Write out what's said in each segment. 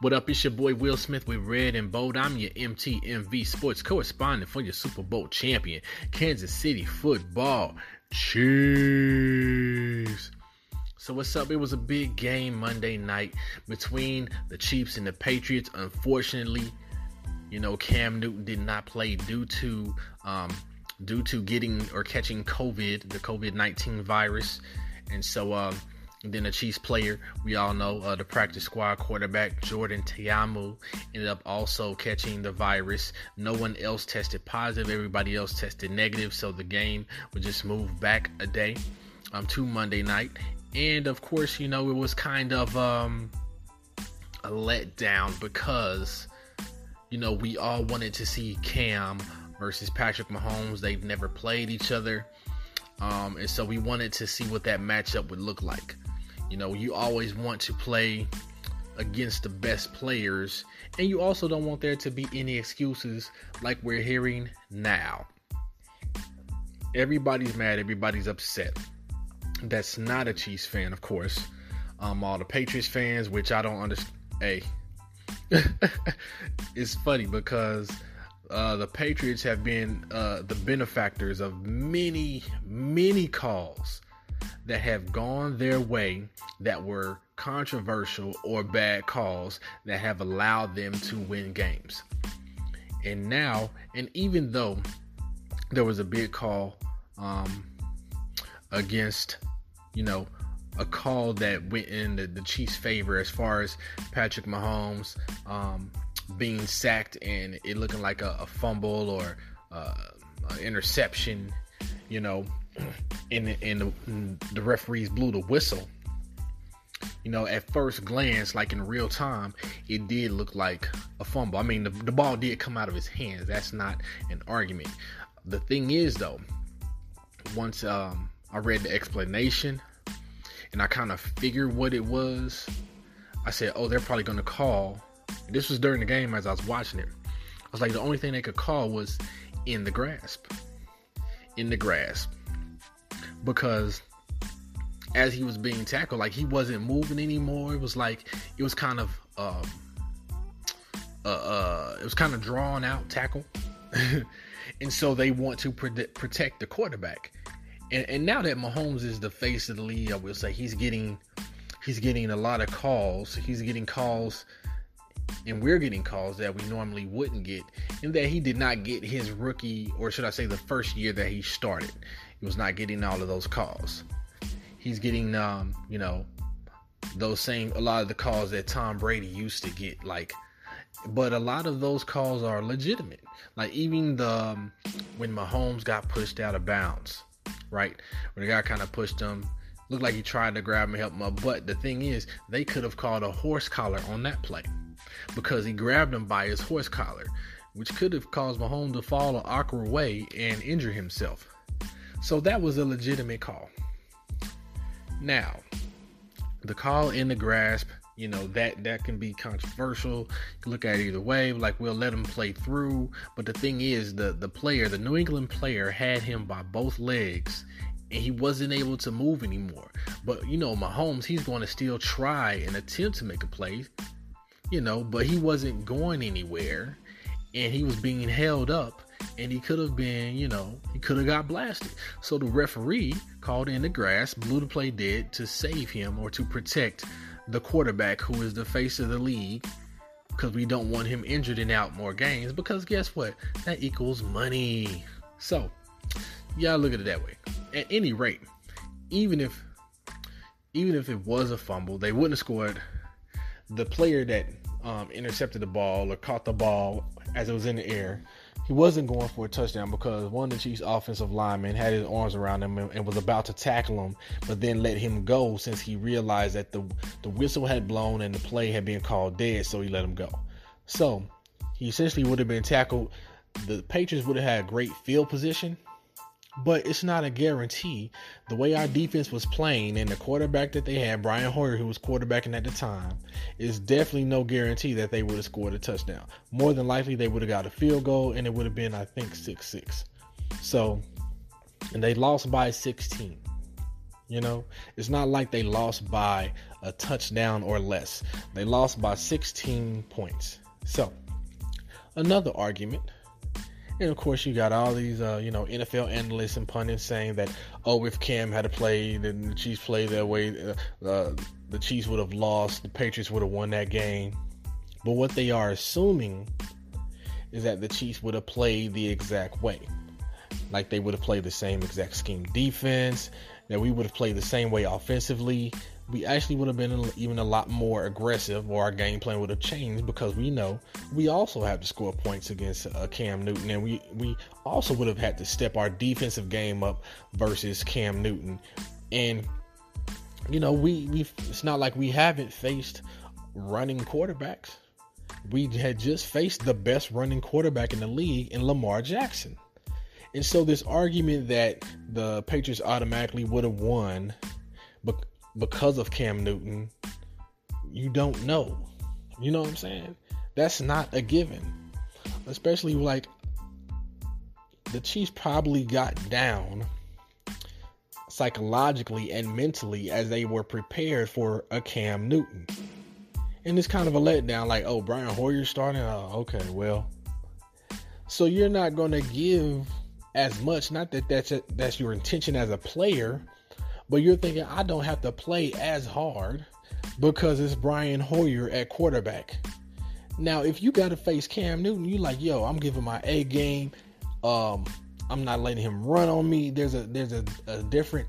What up? It's your boy Will Smith with Red and Bold. I'm your MTMV sports correspondent for your Super Bowl champion, Kansas City football. Chiefs. So what's up? It was a big game Monday night between the Chiefs and the Patriots. Unfortunately, you know Cam Newton did not play due to um, due to getting or catching COVID, the COVID nineteen virus, and so um, and then a Chiefs player, we all know uh, the practice squad quarterback Jordan Ta'amu ended up also catching the virus. No one else tested positive, everybody else tested negative, so the game would just move back a day um, to Monday night. And of course, you know, it was kind of um, a letdown because, you know, we all wanted to see Cam versus Patrick Mahomes. They've never played each other. Um, and so we wanted to see what that matchup would look like. You know, you always want to play against the best players, and you also don't want there to be any excuses like we're hearing now. Everybody's mad, everybody's upset. That's not a Chiefs fan, of course. Um, all the Patriots fans, which I don't understand. Hey, it's funny because uh, the Patriots have been uh, the benefactors of many, many calls that have gone their way that were controversial or bad calls that have allowed them to win games. And now, and even though there was a big call um, against, you know, a call that went in the, the Chiefs' favor as far as Patrick Mahomes um, being sacked and it looking like a, a fumble or uh, an interception, you know, and and the, the referees blew the whistle. You know, at first glance, like in real time, it did look like a fumble. I mean, the, the ball did come out of his hands. That's not an argument. The thing is, though, once um, I read the explanation and I kind of figured what it was, I said, "Oh, they're probably going to call." And this was during the game as I was watching it. I was like, the only thing they could call was in the grasp. In the grasp because as he was being tackled, like he wasn't moving anymore. It was like it was kind of um, uh, uh, it was kind of drawn out tackle, and so they want to protect the quarterback. And, and now that Mahomes is the face of the league, I will say he's getting he's getting a lot of calls. He's getting calls, and we're getting calls that we normally wouldn't get, in that he did not get his rookie, or should I say, the first year that he started. He was not getting all of those calls. He's getting, um, you know, those same a lot of the calls that Tom Brady used to get. Like, but a lot of those calls are legitimate. Like even the um, when Mahomes got pushed out of bounds, right? When the guy kind of pushed him, looked like he tried to grab him and help him up. But the thing is, they could have called a horse collar on that play because he grabbed him by his horse collar, which could have caused Mahomes to fall an awkward way and injure himself. So that was a legitimate call. Now, the call in the grasp, you know, that that can be controversial. Look at it either way, like we'll let him play through. But the thing is, the the player, the New England player, had him by both legs and he wasn't able to move anymore. But you know, Mahomes, he's going to still try and attempt to make a play, you know, but he wasn't going anywhere and he was being held up and he could have been, you know, he could have got blasted. So the referee called in the grasp, blew the play dead to save him or to protect the quarterback who is the face of the league because we don't want him injured and out more games because guess what? That equals money. So, yeah, look at it that way. At any rate, even if even if it was a fumble, they wouldn't have scored. The player that um, intercepted the ball or caught the ball as it was in the air he wasn't going for a touchdown because one of the Chiefs' offensive linemen had his arms around him and, and, was about to tackle him, but then let him go since he realized that the the whistle had blown and the play had been called dead, so he let him go. So he essentially would have been tackled. The Patriots would have had great field position, but it's not a guarantee. The way our defense was playing and the quarterback that they had, Brian Hoyer, who was quarterbacking at the time, is definitely no guarantee that they would have scored a touchdown. More than likely, they would have got a field goal and it would have been, I think, 6 6. So, and they lost by 16. You know, it's not like they lost by a touchdown or less. They lost by 16 points. So, another argument. And of course, you got all these, uh, you know, NFL analysts and pundits saying that, oh, if Cam had played and the Chiefs played that way, uh, the Chiefs would have lost, the Patriots would have won that game. But what they are assuming is that the Chiefs would have played the exact way. Like they would have played the same exact scheme defense, that we would have played the same way offensively. We actually would have been even a lot more aggressive, or our game plan would have changed because we know we also have to score points against uh, Cam Newton, and we we also would have had to step our defensive game up versus Cam Newton. And you know, we we it's not like we haven't faced running quarterbacks. We had just faced the best running quarterback in the league in Lamar Jackson. And so this argument that the Patriots automatically would have won because of Cam Newton, you don't know. You know what I'm saying? That's not a given. Especially like the Chiefs probably got down psychologically and mentally as they were prepared for a Cam Newton. And it's kind of a letdown like, oh, Brian Hoyer starting? Oh, okay, well. So you're not going to give as much. Not that that's a, that's your intention as a player, but you're thinking I don't have to play as hard because it's Brian Hoyer at quarterback. Now, if you got to face Cam Newton, you're like, yo, I'm giving my A game. Um, I'm not letting him run on me. There's a there's a, a different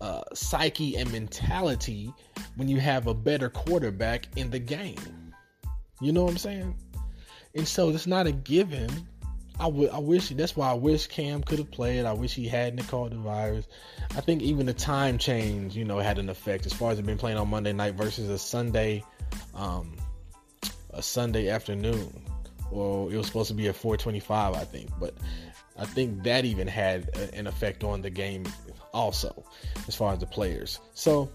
uh, psyche and mentality when you have a better quarterback in the game. You know what I'm saying? And so it's not a given I, w- I wish that's why I wish Cam could have played. I wish he hadn't caught the virus. I think even the time change, you know, had an effect as far as it been playing on Monday night versus a Sunday, um, a Sunday afternoon. Well, it was supposed to be at 4:25, I think, but I think that even had a, an effect on the game also, as far as the players. So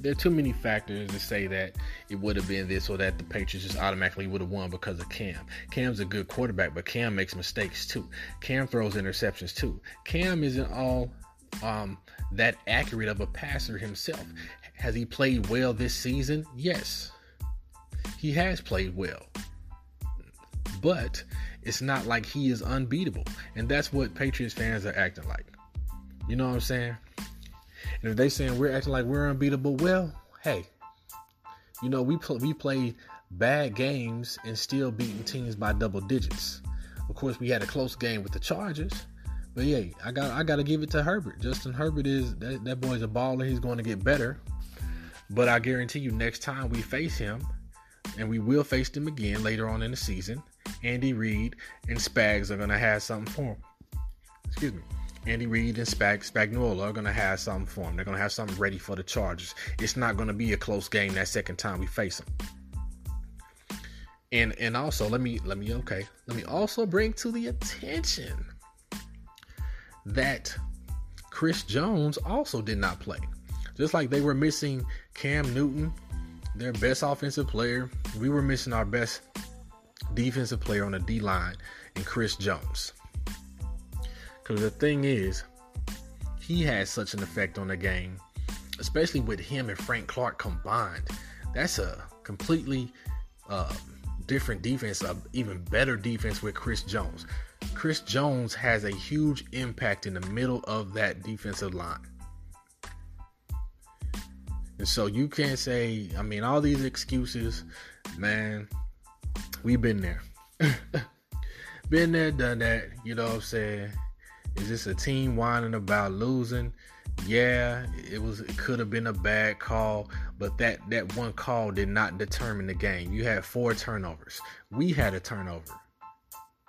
there are too many factors to say that it would have been this or that the Patriots just automatically would have won because of Cam. Cam's a good quarterback, but Cam makes mistakes too. Cam throws interceptions too. Cam isn't all um, that accurate of a passer himself. Has he played well this season? Yes. He has played well. But it's not like he is unbeatable. And that's what Patriots fans are acting like. You know what I'm saying? And if they saying we're acting like we're unbeatable, well, hey, you know we pl- we played bad games and still beating teams by double digits. Of course, we had a close game with the Chargers, but yeah, I got I got to give it to Herbert. Justin Herbert is that, that boy's a baller. He's going to get better. But I guarantee you, next time we face him, and we will face them again later on in the season, Andy Reid and Spags are going to have something for him. Excuse me. Andy Reid and Spag Spagnuolo are going to have something for them. They're going to have something ready for the Chargers. It's not going to be a close game that second time we face them. And and also let me let me okay let me also bring to the attention that Chris Jones also did not play. Just like they were missing Cam Newton, their best offensive player, we were missing our best defensive player on the D line and Chris Jones. Because the thing is, he has such an effect on the game, especially with him and Frank Clark combined. That's a completely uh, different defense, a even better defense with Chris Jones. Chris Jones has a huge impact in the middle of that defensive line. And so you can't say, I mean, all these excuses, man, we've been there. been there, done that, you know what I'm saying? Is this a team whining about losing? Yeah, it was. It could have been a bad call, but that that one call did not determine the game. You had four turnovers. We had a turnover.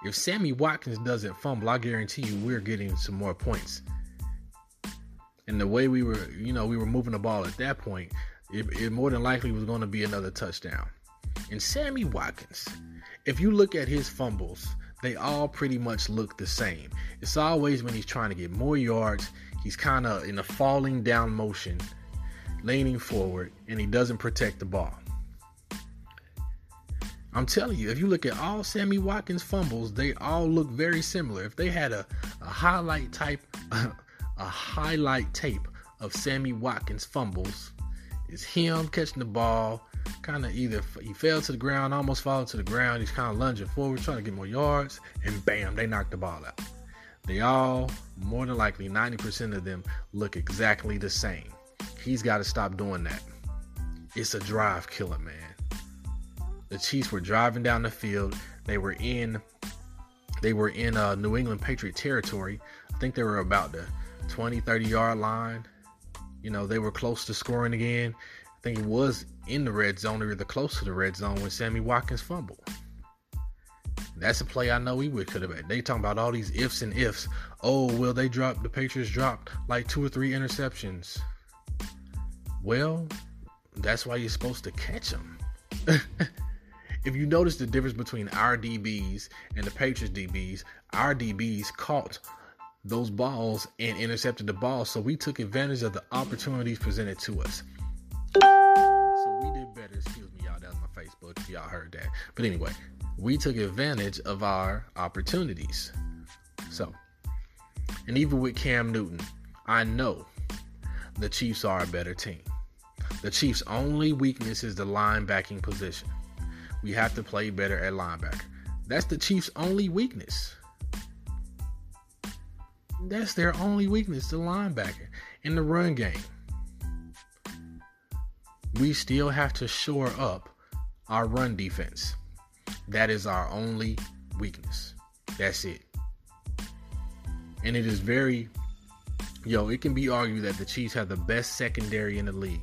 If Sammy Watkins doesn't fumble, I guarantee you we're getting some more points. And the way we were, you know, we were moving the ball at that point, it, it more than likely was going to be another touchdown. And Sammy Watkins, if you look at his fumbles, they all pretty much look the same. It's always when he's trying to get more yards, he's kind of in a falling down motion, leaning forward, and he doesn't protect the ball. I'm telling you, if you look at all Sammy Watkins fumbles, they all look very similar. If they had a, a highlight type, a highlight tape of Sammy Watkins fumbles is him catching the ball, kind of either he fell to the ground, almost falling to the ground. He's kind of lunging forward, trying to get more yards, and bam, they knocked the ball out. They all, more than likely, 90% of them look exactly the same. He's got to stop doing that. It's a drive killer, man. The Chiefs were driving down the field. They were in they were in uh, New England Patriot territory. I think they were about the 20, 30 yard line. You know, they were close to scoring again. I think it was in the red zone or the close to the red zone when Sammy Watkins fumbled. That's a play I know he would could have made. They talking about all these ifs and ifs. Oh, well, they dropped the Patriots dropped like two or three interceptions. Well, that's why you're supposed to catch them. if you notice the difference between our DBs and the Patriots DBs, our DBs caught those balls and intercepted the ball, so we took advantage of the opportunities presented to us. Y'all heard that. But anyway, we took advantage of our opportunities. So, and even with Cam Newton, I know the Chiefs are a better team. The Chiefs' only weakness is the linebacking position. We have to play better at linebacker. That's the Chiefs' only weakness. That's their only weakness, the linebacker in the run game. We still have to shore up our run defense. That is our only weakness. That's it. And it is very, yo, it can be argued that the Chiefs have the best secondary in the league.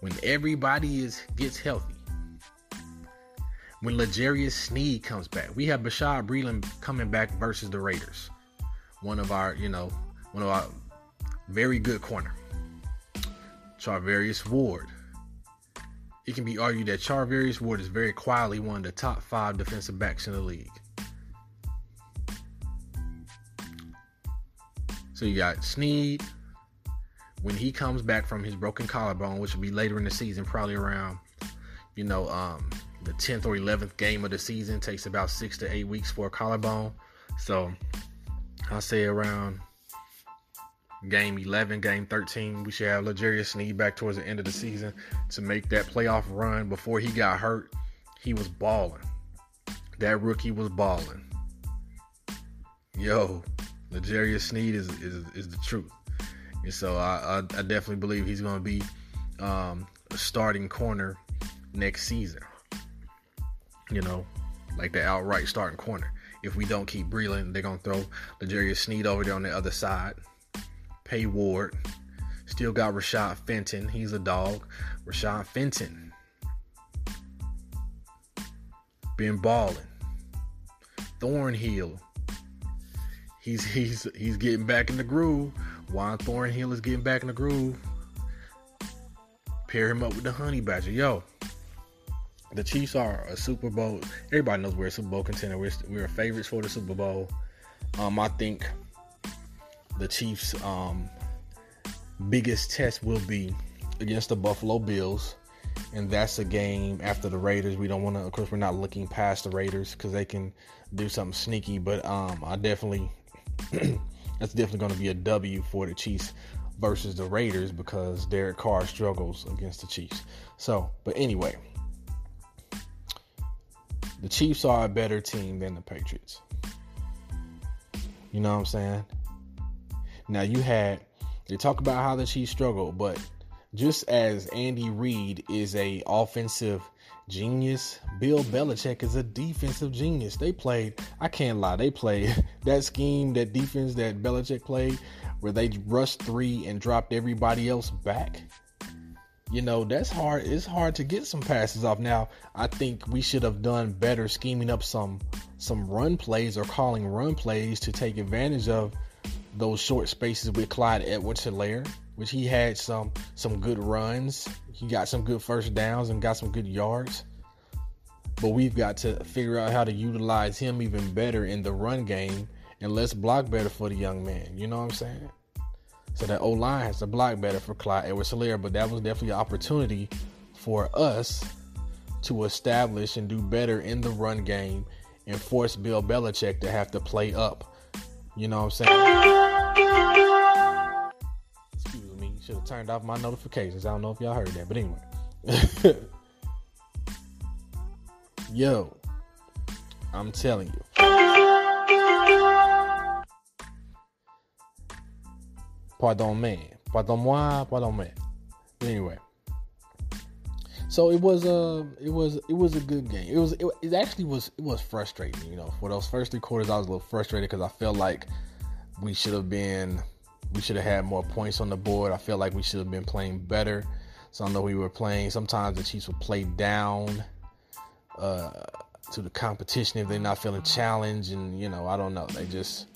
When everybody is gets healthy, when L'Jarius Sneed comes back. We have Bashaud Breeland coming back versus the Raiders. One of our, you know, one of our very good corner. Charvarius Ward. It can be argued that Charvarius Ward is very quietly one of the top five defensive backs in the league. So you got Sneed. When he comes back from his broken collarbone, which will be later in the season, probably around, you know, um, the 10th or 11th game of the season takes about six to eight weeks for a collarbone. So I'll say around game 11, game 13, we should have L'Jarius Sneed back towards the end of the season to make that playoff run. Before he got hurt, he was balling. That rookie was balling. Yo, L'Jarius Sneed is, is, is the truth. And so I, I, I definitely believe he's going to be um, a starting corner next season you know, like the outright starting corner. If we don't keep Breeland, they're gonna throw L'Jarius Sneed over there on the other side. Pay Ward. Still got Rashad Fenton. He's a dog. Rashad Fenton. Been balling. Thornhill. He's he's he's getting back in the groove. Juan Thornhill is getting back in the groove. Pair him up with the honey badger. Yo, the Chiefs are a Super Bowl. Everybody knows we're a Super Bowl contender. We're, we're favorites for the Super Bowl. Um, I think the Chiefs' um, biggest test will be against the Buffalo Bills, and that's a game after the Raiders. We don't want to, of course, we're not looking past the Raiders because they can do something sneaky. But um, I definitely, that's definitely going to be a W for the Chiefs versus the Raiders because Derek Carr struggles against the Chiefs. So, but anyway the Chiefs are a better team than the Patriots. You know what I'm saying? Now you had they talk about how the Chiefs struggled, but just as Andy Reid is a offensive genius, Bill Belichick is a defensive genius. They played, I can't lie, they played that scheme, that defense that Belichick played, where they rushed three and dropped everybody else back you know that's hard it's hard to get some passes off now i think we should have done better scheming up some some run plays or calling run plays to take advantage of those short spaces with clyde edwards helaire which he had some some good runs. He got some good first downs and got some good yards. But we've got to figure out how to utilize him even better in the run game and let's block better for the young man. You know what i'm saying? So that O line has to block better for Clyde Edwards Helaire, but that was definitely an opportunity for us to establish and do better in the run game and force Bill Belichick to have to play up, You know what I'm saying? Excuse me. Should have turned off my notifications. I don't know if y'all heard that, but anyway. Yo, I'm telling you. Pardon me. Pardon moi. Pardon me. Anyway. So it was a uh, it was it was a good game. It was it, it actually was it was frustrating. You know, for those first three quarters, I was a little frustrated because I felt like we should have been we should have had more points on the board. I feel like we should have been playing better. So I know we were playing. Sometimes the Chiefs would play down uh, to the competition if they're not feeling challenged, and you know I don't know. They just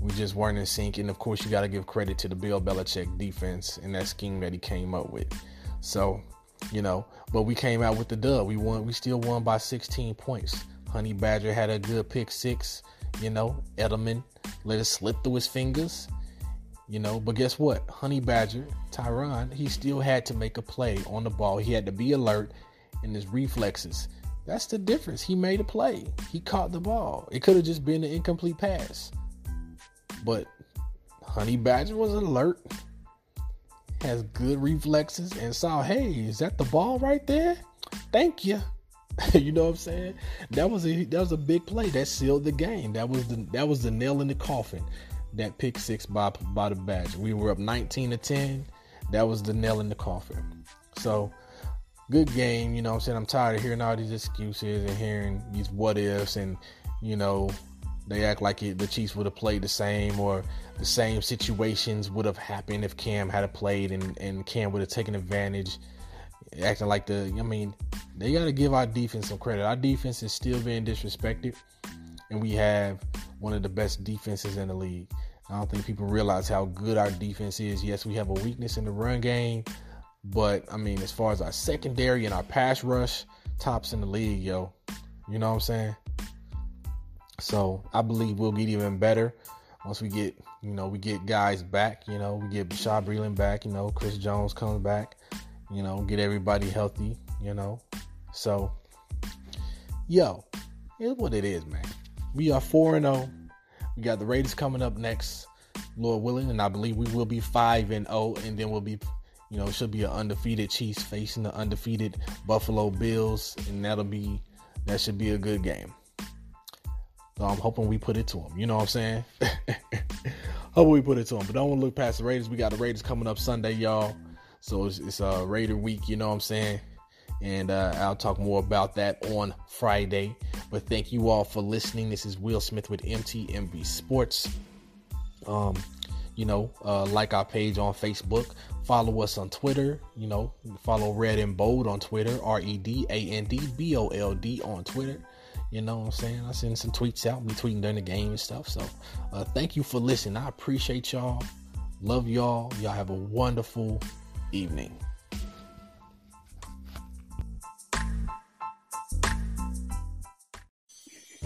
we just weren't in sync. And of course, you got to give credit to the Bill Belichick defense and that scheme that he came up with. So you know. But we came out with the dub. We won. We still won by 16 points. Honey Badger had a good pick six. You know, Edelman let it slip through his fingers. You know, but guess what? Honey Badger, Tyrann, he still had to make a play on the ball. He had to be alert in his reflexes. That's the difference. He made a play. He caught the ball. It could have just been an incomplete pass. But Honey Badger was alert has good reflexes and saw, hey, is that the ball right there? Thank you. you know what I'm saying? That was a that was a big play that sealed the game. That was the that was the nail in the coffin. That pick six by by the Badger. We were up 19 to 10. That was the nail in the coffin. So good game. You know what I'm saying? I'm tired of hearing all these excuses and hearing these what ifs and you know they act like it, the Chiefs would have played the same or the same situations would have happened if Cam had played and, and Cam would have taken advantage, acting like the. I mean, they got to give our defense some credit. Our defense is still being disrespected, and we have one of the best defenses in the league. I don't think people realize how good our defense is. Yes, we have a weakness in the run game, but I mean, as far as our secondary and our pass rush, tops in the league, yo. You know what I'm saying? So I believe we'll get even better once we get, you know, we get guys back, you know, we get Bashaud Breeland back, you know, Chris Jones comes back, you know, get everybody healthy, you know. So, yo, it's what it is, man. We are 4 and 0. We got the Raiders coming up next, Lord willing, and I believe we will be 5 and 0, and then we'll be, you know, it should be an undefeated Chiefs facing the undefeated Buffalo Bills, and that'll be, that should be a good game. So I'm hoping we put it to them. You know what I'm saying? hoping we put it to them. But don't want to look past the Raiders. We got the Raiders coming up Sunday, y'all. So it's, it's a uh, Raider week. You know what I'm saying? And uh, I'll talk more about that on Friday. But thank you all for listening. This is Will Smith with MTMB Sports. Um, you know, uh, like our page on Facebook. Follow us on Twitter. You know, follow Red and Bold on Twitter. R E D A N D B O L D on Twitter. You know what I'm saying? I send some tweets out, be tweeting during the game and stuff. So uh, thank you for listening. I appreciate y'all. Love y'all. Y'all have a wonderful evening.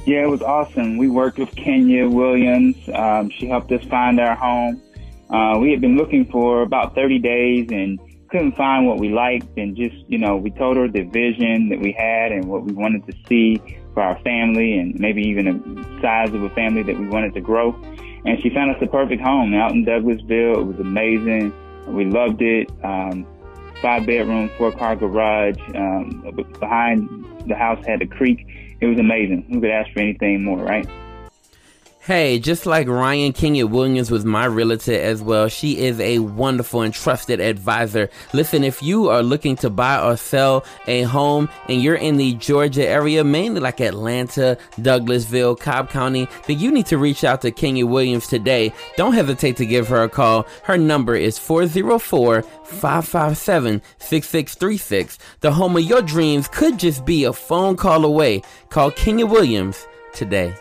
Yeah, it was awesome. We worked with Kenya Williams. Um, she helped us find our home. Uh, we had been looking for about 30 days and couldn't find what we liked. And just, you know, we told her the vision that we had and what we wanted to see for our family and maybe even the size of a family that we wanted to grow. And she found us the perfect home out in Douglasville. It was amazing. We loved it. Um, five bedroom, four car garage. Um, behind the house had a creek. It was amazing. Who could ask for anything more, right? Hey, just like Ryan Kenya Williams was my realtor as well, she is a wonderful and trusted advisor. Listen, if you are looking to buy or sell a home and you're in the Georgia area, mainly like Atlanta, Douglasville, Cobb County, then you need to reach out to Kenya Williams today. Don't hesitate to give her a call. Her number is 404 557 6636. The home of your dreams could just be a phone call away. Call Kenya Williams today.